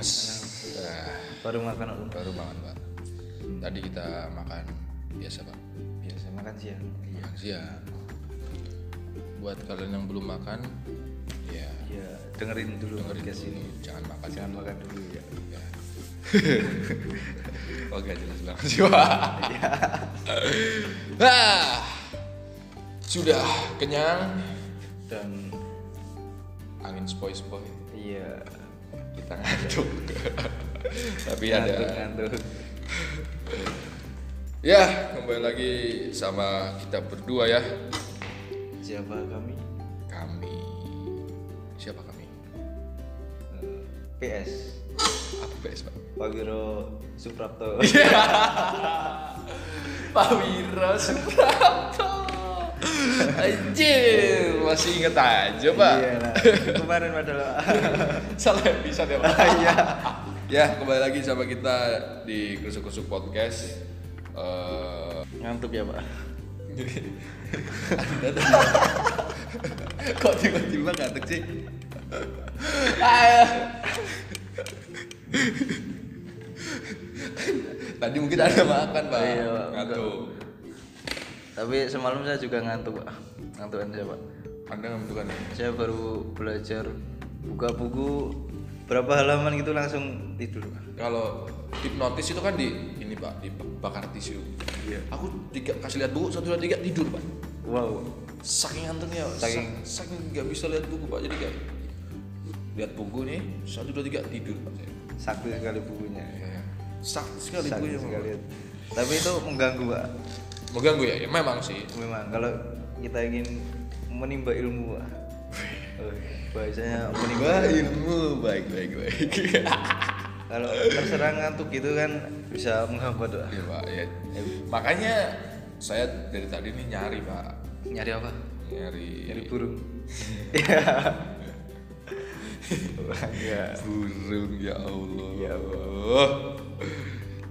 Mas. Nah, Baru makan aku. baru makan pak. Tadi kita makan biasa pak. Biasa makan siang. Makan siang. Buat kalian yang belum makan, ya Ya, dengerin dulu dengerin podcast dulu ini. jangan makan. Jangan makan dulu ya. Ya. oh gak jelas banget sih pak. Nah, sudah kenyang Dan angin spoi-spoi iya kita ngantuk tapi ada. Ngantuk. ya kembali lagi sama kita berdua ya. Siapa kami? kami. Siapa kami? Eh, PS apa PS pak? Pak Wiro Suprapto. Pak Wiro Suprapto Anjir, masih inget aja pak Iya lah. Kemarin padahal. Salah episode ya pak Iya. Ya kembali lagi sama kita di Kusuk-Kusuk Podcast Eh, Ngantuk ya, Pak. Anda tadi Kok tiba-tiba ngantuk sih? Tadi mungkin ada makan pak Iya, Pak. Ngantuk Tapi semalam saya juga ngantuk, Pak. Ngantukan saya, Pak. Anda ngantuk kan? Saya baru belajar buka buku berapa halaman gitu langsung tidur, Pak. Kalau hipnotis itu kan di ini pak dibakar tisu. Iya. Aku tiga kasih lihat buku satu dua tiga tidur pak. Wow. Saking ngantuknya, Saking- saking nggak bisa lihat buku pak. Jadi kayak lihat buku nih satu dua tiga tidur pak saya. Sakti sekali bukunya. Ya. Sakit sekali Sakti bukunya. sekali. Pak. Tapi itu mengganggu, Pak. Mengganggu ya? ya? Memang sih. Memang kalau kita ingin menimba ilmu. Oh, bahasanya menimba ilmu. baik baik baik. Kalau terserang ngantuk gitu kan bisa menghambat, Pak. Iya pak. Ya. Makanya saya dari tadi nih nyari pak. Nyari apa? Nyari. Nyari burung. Iya. Burung ya Allah. Ya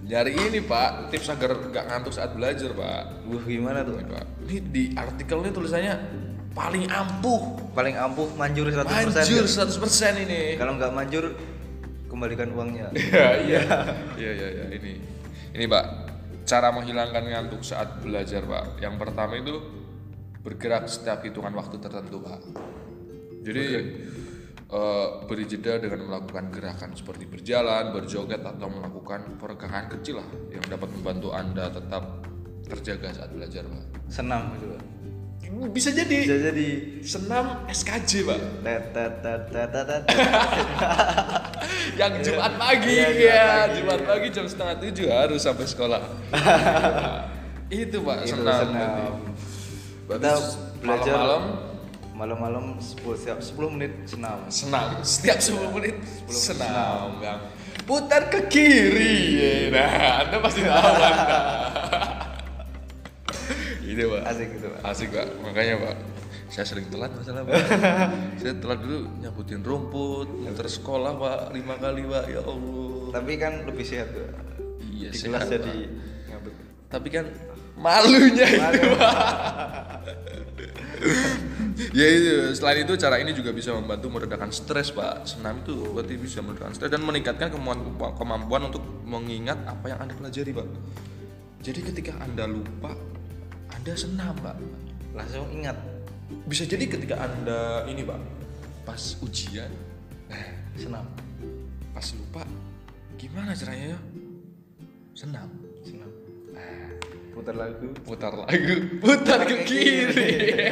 Nyari ini pak, tips agar nggak ngantuk saat belajar pak. Wah, gimana tuh? Ini, pak. Ini di artikel ini tulisannya paling ampuh, Paling ampuh manjur 100%. manjur kan? 100% ini. Kalau nggak manjur kembalikan uangnya. Iya iya iya iya iya ini ini pak cara menghilangkan ngantuk saat belajar pak. Yang pertama itu bergerak setiap hitungan waktu tertentu pak. Jadi eh, beri jeda dengan melakukan gerakan seperti berjalan, berjoget atau melakukan peregangan kecil lah yang dapat membantu anda tetap terjaga saat belajar pak. Senam gitu. Pak. Bisa jadi Bisa jadi senam SKJ pak. yang Jumat pagi Iya, ya, Jumat pagi. Jumat pagi jam setengah tujuh harus sampai sekolah. itu pak Itu senam. senam. Berarti Kita belajar malam-malam malam-malam 10 setiap 10 menit senam. senam. Setiap 10 menit senam, Bang. Putar ke kiri. Nah, Anda pasti tahu Anda. itu pak. Asik gitu, Pak. Asik pak. Makanya pak. Saya sering telat masalah pak. saya telat dulu nyabutin rumput, muter sekolah pak lima kali pak. Ya Allah. Tapi kan lebih sehat tuh. Iya Di sehat, kelas Pak. jadi ngabut. tapi kan malunya itu. Ya itu selain itu cara ini juga bisa membantu meredakan stres pak. Senam itu berarti bisa meredakan stres dan meningkatkan kemampuan, kemampuan untuk mengingat apa yang anda pelajari pak. Jadi ketika anda lupa anda senam pak. Langsung ingat. Bisa jadi ketika anda ini pak pas ujian nah senam. pas lupa gimana caranya ya? Senam Putar lagu. putar lagu. Putar ke kiri.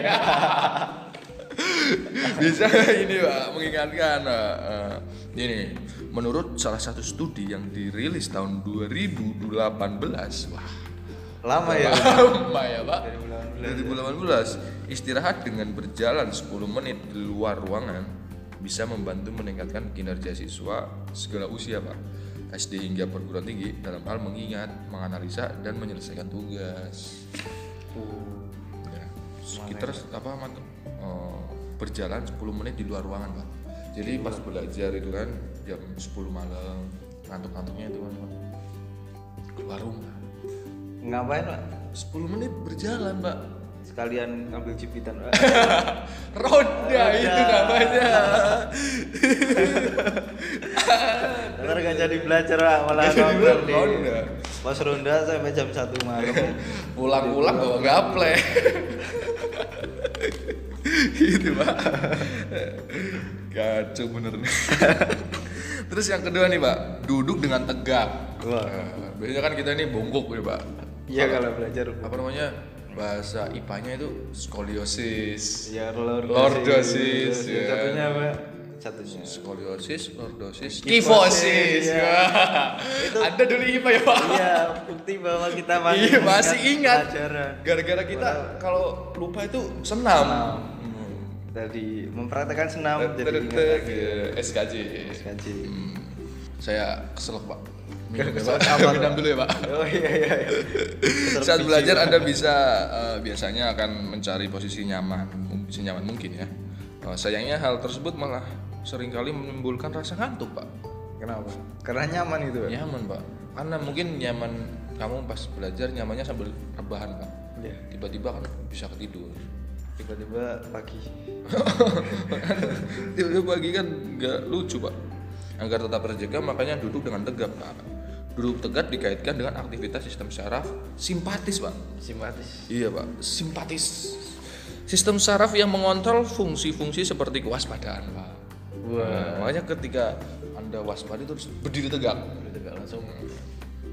bisa ini pak? Mengingatkan eh, ini. Menurut salah satu studi yang dirilis tahun 2018 wah. Lama ya. lama ya pak. 2018 2018. istirahat dengan berjalan 10 menit di luar ruangan bisa membantu meningkatkan kinerja siswa segala usia pak SD hingga perguruan tinggi dalam hal mengingat, menganalisa dan menyelesaikan tugas. Ya, sekitar apa mantap eh, berjalan 10 menit di luar ruangan pak. Jadi pas belajar itu kan jam 10 malam ngantuk-ngantuknya itu kan pak keluar rumah. Ngapain, Pak? 10 menit berjalan pak Sekalian ngambil jepitan, Pak. roda itu namanya ntar gak jadi belajar Pak. malah nongkrong di ronda. pos ronda sampai jam satu malam. Pulang-pulang bawa gaple gitu pak. Kacau bener nih. Terus yang kedua nih pak. Duduk dengan tegak. Wah. Nah, biasanya kan kita ini bongkok nih pak. Iya kalau belajar. Apa namanya? Bahasa IPA-nya itu skoliosis. Ya lordosis. Lordosis, ya. satunya apa satunya skoliosis lordosis Kifosis, kifosis ya. Itu- anda dulu IPA ya pak iya bukti bahwa kita masih Iya masih ingat. pelajaran Gara-gara kita kalau lupa itu senam. Senam. Hmm. tadi mempraktekkan senam jadi Tetek, ingat lagi ya, SKJ. Kaji. Hmm. Saya kesel pak. Minum ya Kesel pak. apa, Minum dulu ya pak. oh iya iya, iya. Saat belajar anda bisa eh, biasanya akan mencari posisi nyaman, posisi nyaman mungkin ya. Eh, sayangnya hal tersebut malah sering kali menimbulkan rasa ngantuk pak. kenapa karena nyaman itu Pak? Nyaman pak. Karena mungkin nyaman kamu pas belajar nyamannya sambil rebahan pak. Iya. Tiba-tiba kan bisa ketidur. tiba-tiba pagi Tiba-tiba pagi kan nggak lucu pak. Agar tetap terjaga makanya duduk dengan tegap pak. Duduk tegak dikaitkan dengan aktivitas sistem syaraf simpatis pak. simpatis Iya pak, simpatis. Sistem saraf yang mengontrol fungsi-fungsi seperti kewaspadaan pak. Nah, makanya ketika anda waspada itu harus berdiri tegak. udah tegak langsung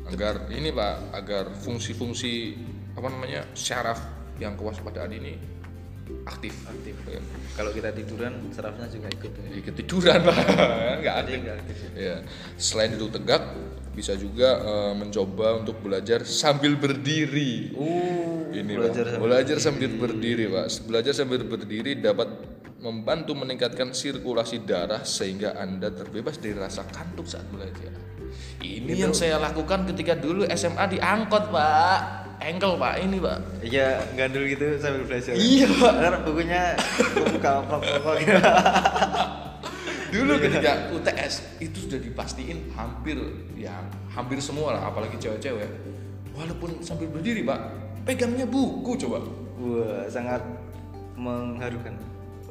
Agar ini pak, agar fungsi-fungsi apa namanya syaraf yang kewaspadaan ini aktif. aktif Ya. kalau kita tiduran sarafnya juga ikut ya. Jadi ketiduran pak, nggak Jadi aktif. nggak aktif ya. Ya, selain duduk tegak, bisa juga eh, mencoba untuk belajar sambil berdiri. uh Ini belajar Pak. sambil belajar sambil berdiri, Pak. Belajar sambil berdiri dapat membantu meningkatkan sirkulasi darah sehingga Anda terbebas dari rasa kantuk saat belajar. Ini yang saya lakukan ketika dulu SMA di angkot, Pak. Engkel, Pak. Ini, Pak. iya gandul gitu sambil belajar Iya, Pak. Ntar bukunya buka pokok gitu Dulu ketika UTS itu sudah dipastiin hampir ya hampir semua lah apalagi cewek-cewek. Walaupun sambil berdiri, Pak, pegangnya buku coba. wah sangat mengharukan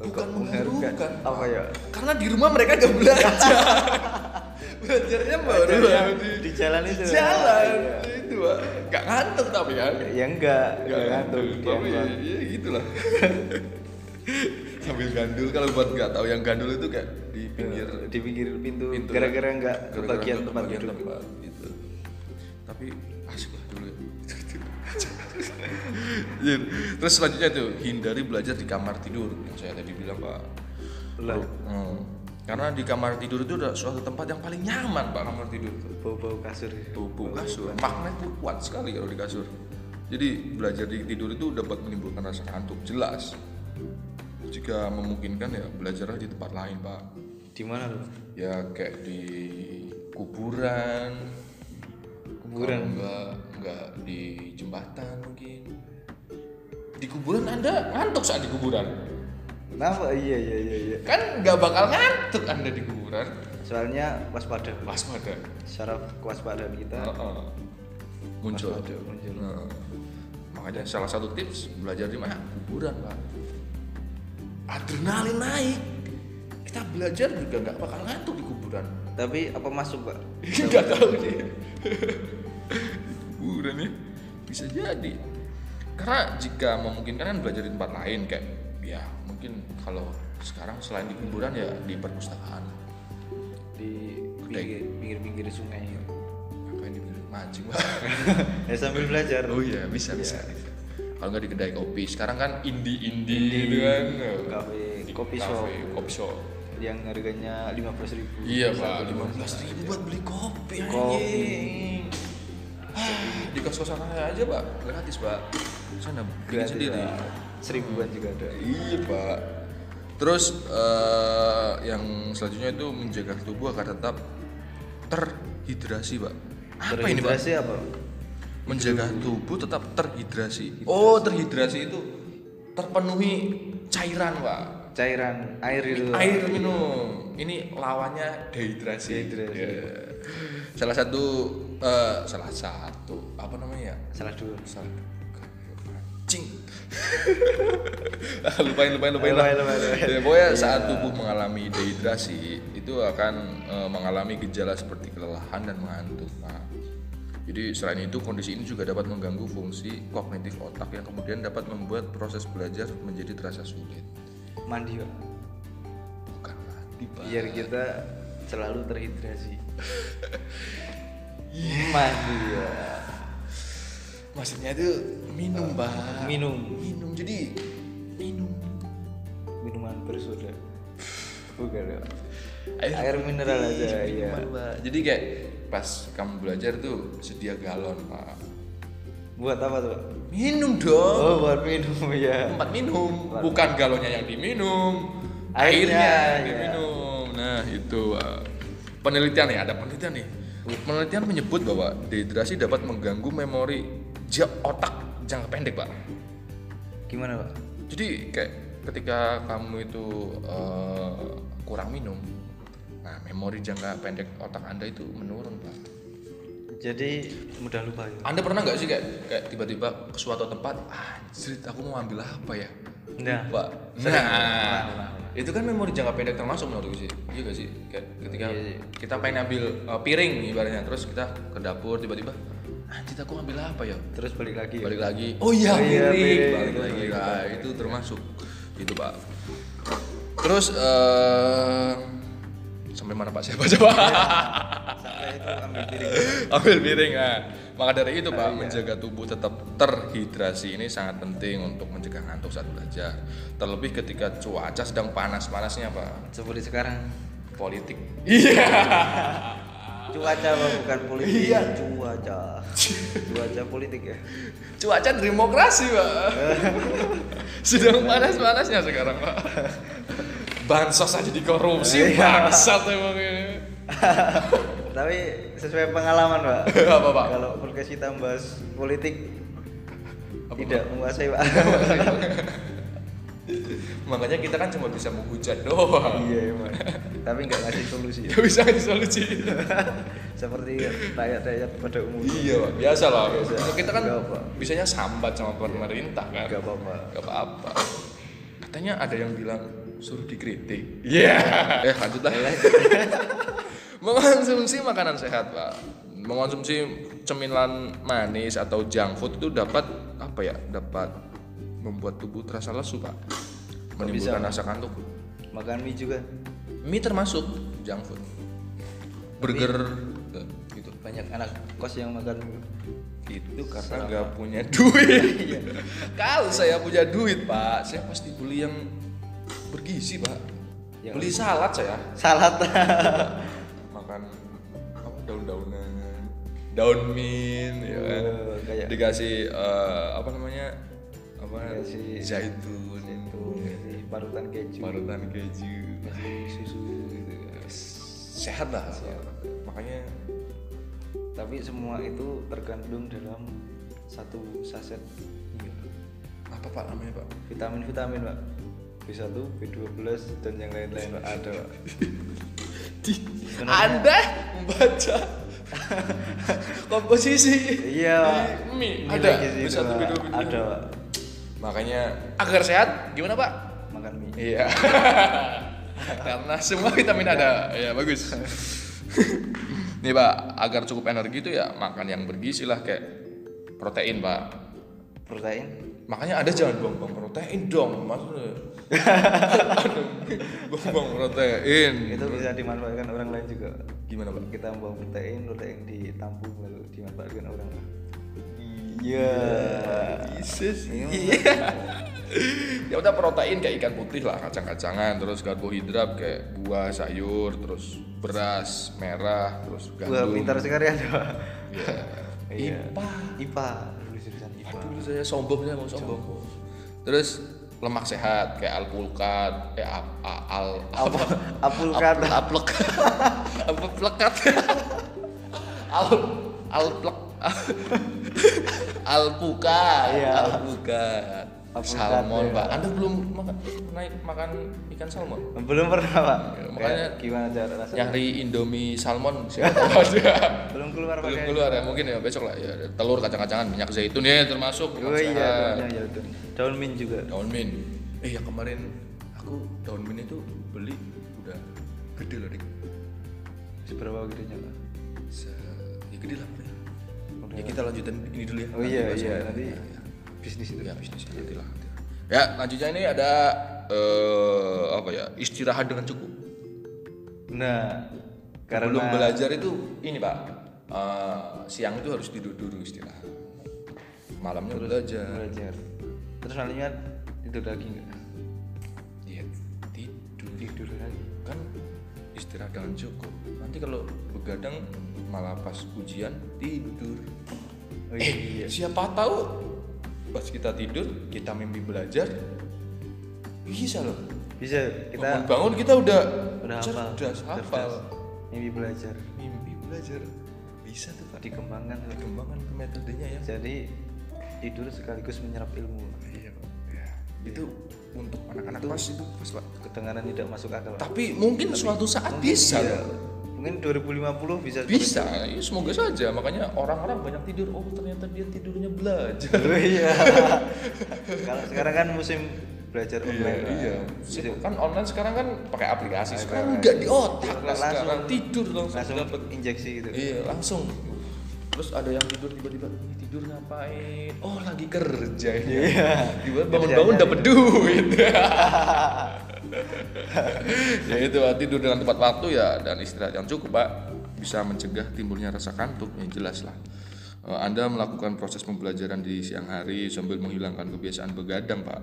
Bukan Kok mengharukan. apa ya Karena di rumah mereka gak belajar. Belajarnya baru di, di jalan itu jalan. Iya. Itu Pak. Gak ngantuk tapi kan. ya enggak enggak ngantuk Tapi ya, diangkut. ya gitulah. Sambil gandul kalau buat nggak tahu yang gandul itu kayak di pinggir di pinggir pintu, gara-gara enggak gara-gara kebagian nggak tempat duduk tempat, gitu. Tapi asik lah ya. Iya. Terus selanjutnya tuh hindari belajar di kamar tidur yang saya tadi bilang pak. lah Hmm. Karena di kamar tidur itu adalah suatu tempat yang paling nyaman pak kamar tidur itu. bau-bau kasur Tubuh kasur, magnet itu kuat sekali kalau di kasur. Jadi belajar di tidur itu dapat menimbulkan rasa kantuk jelas. Jika memungkinkan ya belajarlah di tempat lain pak. di mana tuh Ya kayak di kuburan. Kuburan? Enggak enggak di jembatan mungkin. Di kuburan anda ngantuk saat di kuburan. kenapa iya iya iya iya Kan nggak bakal ngantuk anda di kuburan. soalnya waspada Waspada. saraf kewaspadaan kita Heeh. muncul. Waspada, muncul. Heeh. makanya salah satu tips belajar di mana kuburan pak adrenalin naik kita belajar juga nggak bakal ngantuk di kuburan tapi apa masuk pak nggak tahu sih bisa jadi. Karena jika memungkinkan kan belajar di tempat lain kayak ya mungkin kalau sekarang selain di kuburan ya di perpustakaan. Di pinggir pinggir pinggir sungai. Ngapain di mancing pak? Ya sambil belajar. Oh iya bisa bisa. Kalau nggak di kedai kopi, sekarang kan indie indie gitu kan. kafe kopi shop. kopi shop. yang harganya lima belas ribu. Iya pak, lima belas ribu buat beli kopi Kopi. Ah, Di kos kosan saya aja pak, gratis pak. Sana bikin sendiri. seribuan juga ada Iya pak. Terus eh, yang selanjutnya itu menjaga tubuh agar tetap terhidrasi pak. Apa ini pak? Terhidrasi apa menjaga tubuh tetap terhidrasi. Oh, terhidrasi itu terpenuhi cairan, Pak. cairan air itu Air minum. Ini lawannya dehidrasi. Dehidrasi. Ya. Salah satu eh, salah satu apa namanya? salah dua Salah cing. lupain lupain lupain. Lupain, lupain, lupain. Ya, pokoknya Iya. saat tubuh mengalami dehidrasi itu akan eh, mengalami gejala seperti kelelahan dan mengantuk. Nah, jadi selain itu kondisi ini juga dapat mengganggu fungsi kognitif otak yang kemudian dapat membuat proses belajar menjadi terasa sulit. Mandi pak. Bukan mandi, Pak. Biar kita selalu terhidrasi. Mandi ya. Maksudnya itu minum, Pak. Minum Minum. Jadi minum. minuman bersoda. Bukan ya. Air, Air mineral aja, putih, iya. minuman, Pak. Jadi kayak pas kamu belajar tuh sedia galon, Pak. Buat apa tuh? Minum dong. Oh, buat minum ya. tempat minum Tempat. bukan galonnya yang diminum Airnya, airnya yang ya. diminum nah itu Pak. penelitian nih ada penelitian nih penelitian menyebut bahwa dehidrasi dapat mengganggu memori otak jangka pendek pak Gimana pak? jadi kayak ketika kamu itu eh, kurang minum nah memori jangka pendek otak anda itu menurun pak Jadi mudah lupa gitu. anda pernah nggak sih kayak kayak tiba-tiba ke suatu tempat anjir aku mau ambil apa ya Nah, Pak. Nah, pernah. itu kan memori jangka pendek termasuk menurutku sih. Iya gak sih? Kayak ketika Iya, iya. kita pengen ambil uh, piring ibaratnya, terus kita ke dapur tiba-tiba, anjir aku ambil apa ya? terus balik lagi. ya? Balik lagi. Oh iya, Oh iya, piring. piring. Balik lagi. Nah, itu termasuk. Gitu, Pak. Terus eh sampai mana Pak saya baca Pak? Sampai itu ambil piring. ambil piring ah. Maka dari itu Ah, Pak, iya. menjaga tubuh tetap terhidrasi ini sangat penting untuk mencegah ngantuk saat belajar. Terlebih ketika cuaca sedang panas-panasnya Pak. Seperti sekarang. Politik. Iya. Cuaca bukan politik? Iya. Cuaca. Cuaca politik ya. Cuaca demokrasi Pak. sedang panas-panasnya sekarang Pak. Bansos aja dikorupsi Iya. bangsat emang ini. Tapi sesuai pengalaman pak. Apa, Pak? Kalau podcast kita membahas politik Apa, tidak menguasai pak. Makanya kita kan cuma bisa menghujat doang. iya emang. Tapi nggak ngasih solusi. Gak bisa ngasih solusi. Seperti rakyat-rakyat pada umumnya. Iya, Pak. biasa lah. Biasa. Kita kan Nggak apa. bisanya sambat sama pemerintah kan. Gak apa-apa. Gak apa-apa. Katanya ada yang bilang suruh dikritik. Iya. Eh, lanjut lah. Mengonsumsi makanan sehat, Pak. Mengonsumsi cemilan manis atau junk food itu dapat apa ya? Dapat membuat tubuh terasa lesu, Pak. Menimbulkan bisa? rasa kantuk. Makan mie juga. Mie termasuk junk food. Burger eh, gitu. Banyak anak kos yang makan itu karena nggak punya duit. Kalau saya punya duit, Pak, saya pasti beli yang bergizi, Pak. Yang- beli salad saya. Salad. Makan apa daun-daunan, daun mint, ya kan. Oh, kayak- Dikasih eh, apa namanya? Apa? Dikasih- zaitun, Tuh, kasih parutan keju. parutan keju. Susu gitu. Sehat lah. Makanya Tapi semua itu terkandung dalam satu saset apa Pak namanya, Pak? vitamin-vitamin, Pak. B1, B12 dan yang lain-lain Pak. ada, Pak. Sebenarnya- Anda membaca komposisi Iya, mie ada lagi sih bisa itu, tuh Pak. video video Ada, Pak. Makanya agar sehat gimana pak Makan mie. iya karena semua vitamin ada ya bagus nih pak agar cukup energi itu ya makan yang bergizi lah kayak protein pak Protein. makanya ada jangan buang-buang protein dong maksudnya buang-buang protein Itu bisa dimanfaatkan orang lain juga. Gimana pak Kita membuang protein, protein ditampung lalu dimanfaatkan orang lain. Iya. bisa sih Iya. ya udah protein kayak ikan putih lah kacang-kacangan terus karbohidrat kayak buah sayur terus beras merah terus Wah, gandum pintar sekali Pak. Iya. IPA. IPA. IPA. Aduh saya sombong saya mau sombong terus lemak sehat kayak alpukat eh al al, al Apa? Apulkat. aplek apa plekat al alplek alpukat Iya. alpukat Alpukat, salmon iya. pak anda belum makan naik makan ikan salmon Belum pernah, Pak. Ya, makanya- Kayak gimana cara rasanya? nyari indomie salmon siapa Belum keluar belum pakai. keluar ya mungkin ya besok lah ya telur kacang-kacangan minyak zaitun ya termasuk Oh iya, daunnya ya daun. Daun mint juga. daun mint eh yang kemarin aku daun mint itu beli udah gede loh dik seberapa gedenya pak Se ya gede lah. Ya kita lanjutin ini dulu ya. Oh iya iya nanti Ya, ya. bisnis itu. Ya bisnis ya, nanti lah nanti. Lah. ya lanjutnya ini ada eh apa ya istirahat dengan cukup. Nah karena belajar itu ini pak eh, siang itu harus tidur dulu istirahat. Malamnya belajar. belajar. Terus nantinya tidur lagi nggak? Ya tidur. Tidur lagi. Kan istirahat dengan cukup. Nanti kalau begadang malah pas ujian tidur. Oh eh iya siapa tahu pas kita tidur kita mimpi belajar bisa loh. Bisa kita bangun bangun kita udah udah hafal cerdas hafal. Mimpi belajar. Mimpi belajar bisa tuh pak. Dikembangkan tuh. dikembangkan ke metodenya ya. Jadi tidur sekaligus menyerap ilmu. Iya pak. Ya. itu untuk anak-anak pas itu pas pak kedengaran tidak masuk akal tapi mungkin suatu saat Mungkin bisa iya. mungkin 2050 bisa bisa ya, semoga saja makanya orang-orang banyak tidur oh ternyata dia tidurnya belajar Oh iya. Kalau sekarang kan musim belajar online. Pak. iya Gitu. kan online sekarang kan pakai aplikasi sekarang aplikasi. nggak di otak Langsung- sekarang tidur langsung, Langsung dapat injeksi gitu. iya langsung terus ada yang tidur tiba-tiba ini tidur ngapain? Oh lagi kerja ya Iya. tiba bangun-bangun dapat duit. Ya itu tidur dengan tepat waktu ya dan istirahat yang cukup pak. Bisa mencegah timbulnya rasa kantuk yang jelas lah. Eh, anda melakukan proses pembelajaran di siang hari sambil menghilangkan kebiasaan begadang pak.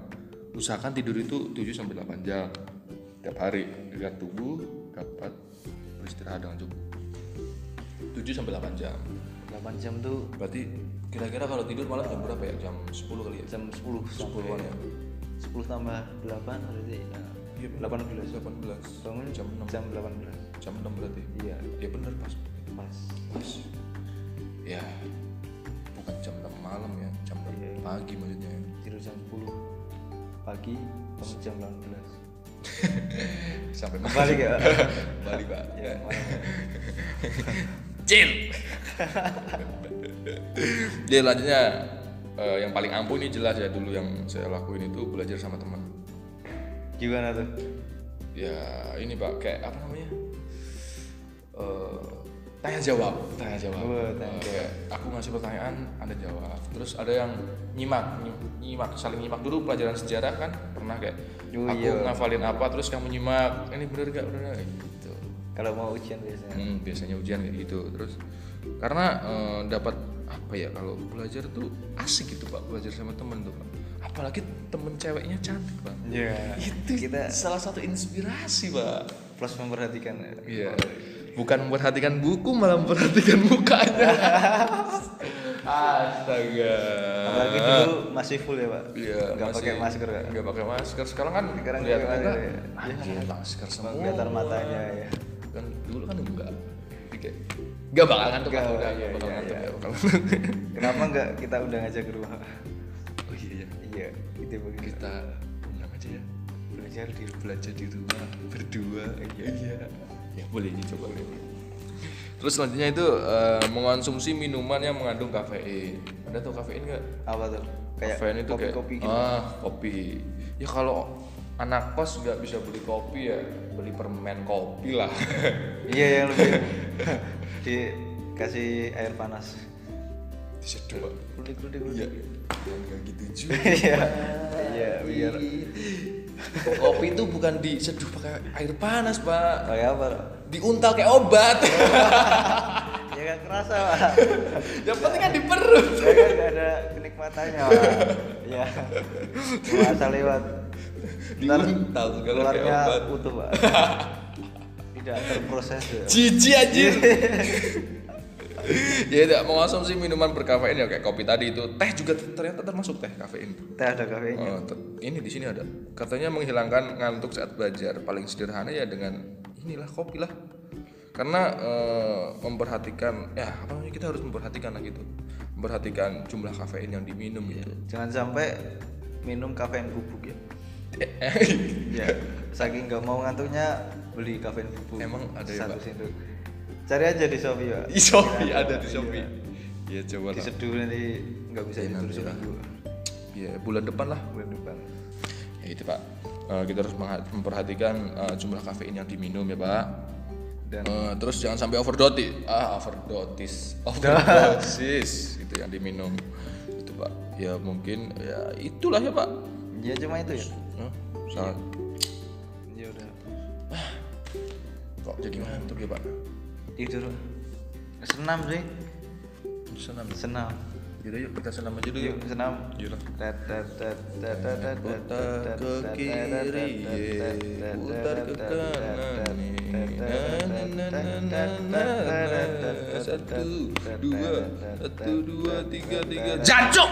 Usahakan tidur itu 7 sampai 8 jam tiap hari. Agar tubuh dapat beristirahat dengan cukup. 7 sampai 8 jam 8 jam tuh berarti kira-kira kalau tidur malam jam berapa ya jam 10 kali ya jam 10 sampai 10-an ya 10 tambah 8 berarti ya, Iya, 18. 18 Bangun jam 6 jam 18. jam 6 berarti Iya, ya bener pas pas. pas ya bukan jam 6 malam ya jam 6 Iya, iya. pagi maksudnya Tidur jam 10 pagi bangun jam 18. sampai Balik ya. Balik pak Ya, ya. Cil. Dia lanjutnya eh, yang paling ampuh ini jelas ya dulu yang saya lakuin itu belajar sama teman. Gimana tuh? Ya ini pak kayak apa namanya? Eh, tanya jawab, tanya jawab. Oh, tanya kayak aku ngasih pertanyaan, anda jawab. Terus ada yang nyimak, nyi- nyimak, saling nyimak dulu pelajaran sejarah kan pernah kayak Oh, aku iya. ngafalin apa, terus kamu nyimak, ini bener gak bener gak. Kalau mau ujian biasanya. Hmm, biasanya ujian kayak gitu. Terus karena eh, dapat apa ya kalau belajar tuh asik gitu pak belajar sama temen tuh pak. Apalagi temen ceweknya cantik pak. Iya. Itu kita salah satu inspirasi pak. plus memperhatikan ya. Iya. Bukan memperhatikan buku malah memperhatikan mukanya. Astaga. Apalagi dulu masih full ya pak. Iya, Nggak masih- pakai masker ya. Nggak pakai masker. Sekarang kan Sekarang lihat pakai muka, masker, ya. anjir masker semua. Kelihatan matanya ya. Enggak bakal ngantuk lah udah iya, bakal iya, ngantuk iya. ya bakal Kenapa nggak kita undang aja ke rumah? oh iya iya iya, itu begitu. kita undang aja ya belajar di belajar di rumah berdua Iya. iya ya boleh dicoba terus selanjutnya itu eh, mengonsumsi minuman yang mengandung kafein anda tahu kafein nggak apa tuh? Kayak kafein itu kayak kopi-kopi gitu. ah kopi ya kalau anak kos nggak bisa beli kopi ya beli permen kopi lah iya yang lebih dikasih air panas. diseduh Pak. Kulik kulik iya kulik. nggak gitu juga Iya. Iya, biar kopi itu bukan diseduh pakai air panas pak pakai apa? Pak? diuntal kayak obat Ya kan kerasa, Pak. yang penting kan di perut Ya kan nggak ada kenikmatannya, Pak. Iya. Cuma asal lewat. Diuntal segala kayak obat utuh, Pak. Tidak terproses ya. Cici anjir. ya tidak mengonsumsi minuman berkafein ya kayak kopi tadi itu. Teh juga ternyata termasuk teh kafein. Teh ada kafeinnya. Oh, ini di sini ada. Katanya menghilangkan ngantuk saat belajar. Paling sederhana ya dengan inilah kopi lah. Karena eh, memperhatikan ya apa namanya kita harus memperhatikan lah gitu. Memperhatikan jumlah kafein yang diminum gitu. Jangan sampai minum kafein bubuk ya. Ya, saking nggak mau ngantuknya beli kafein bubuk. Emang ada ya, Satu Pak? situ. Cari aja di Shopee, Pak. Di Shopee ada di Iya. Shopee. Ya coba lah. Diseduh nanti nggak bisa Iya, tidur nanti lah. seminggu Ya bulan depan lah. bulan depan. Ya, itu pak Eh, kita harus memperhatikan eh, jumlah kafein yang diminum ya pak Dan Eh, terus jangan sampai overdosis ah overdosis overdosis itu yang diminum itu pak ya mungkin ya itulah ya pak ya cuma itu ya. Hah? sangat kok jadi ngantuk ya pak Tidur. Senam sih. senam Senam. Yaudah yuk kita senam aja dulu Yuk yuk senam. Tet, Putar ke kiri, putar ke kanan. Satu, dua, satu, dua, tiga, tiga, jancuk!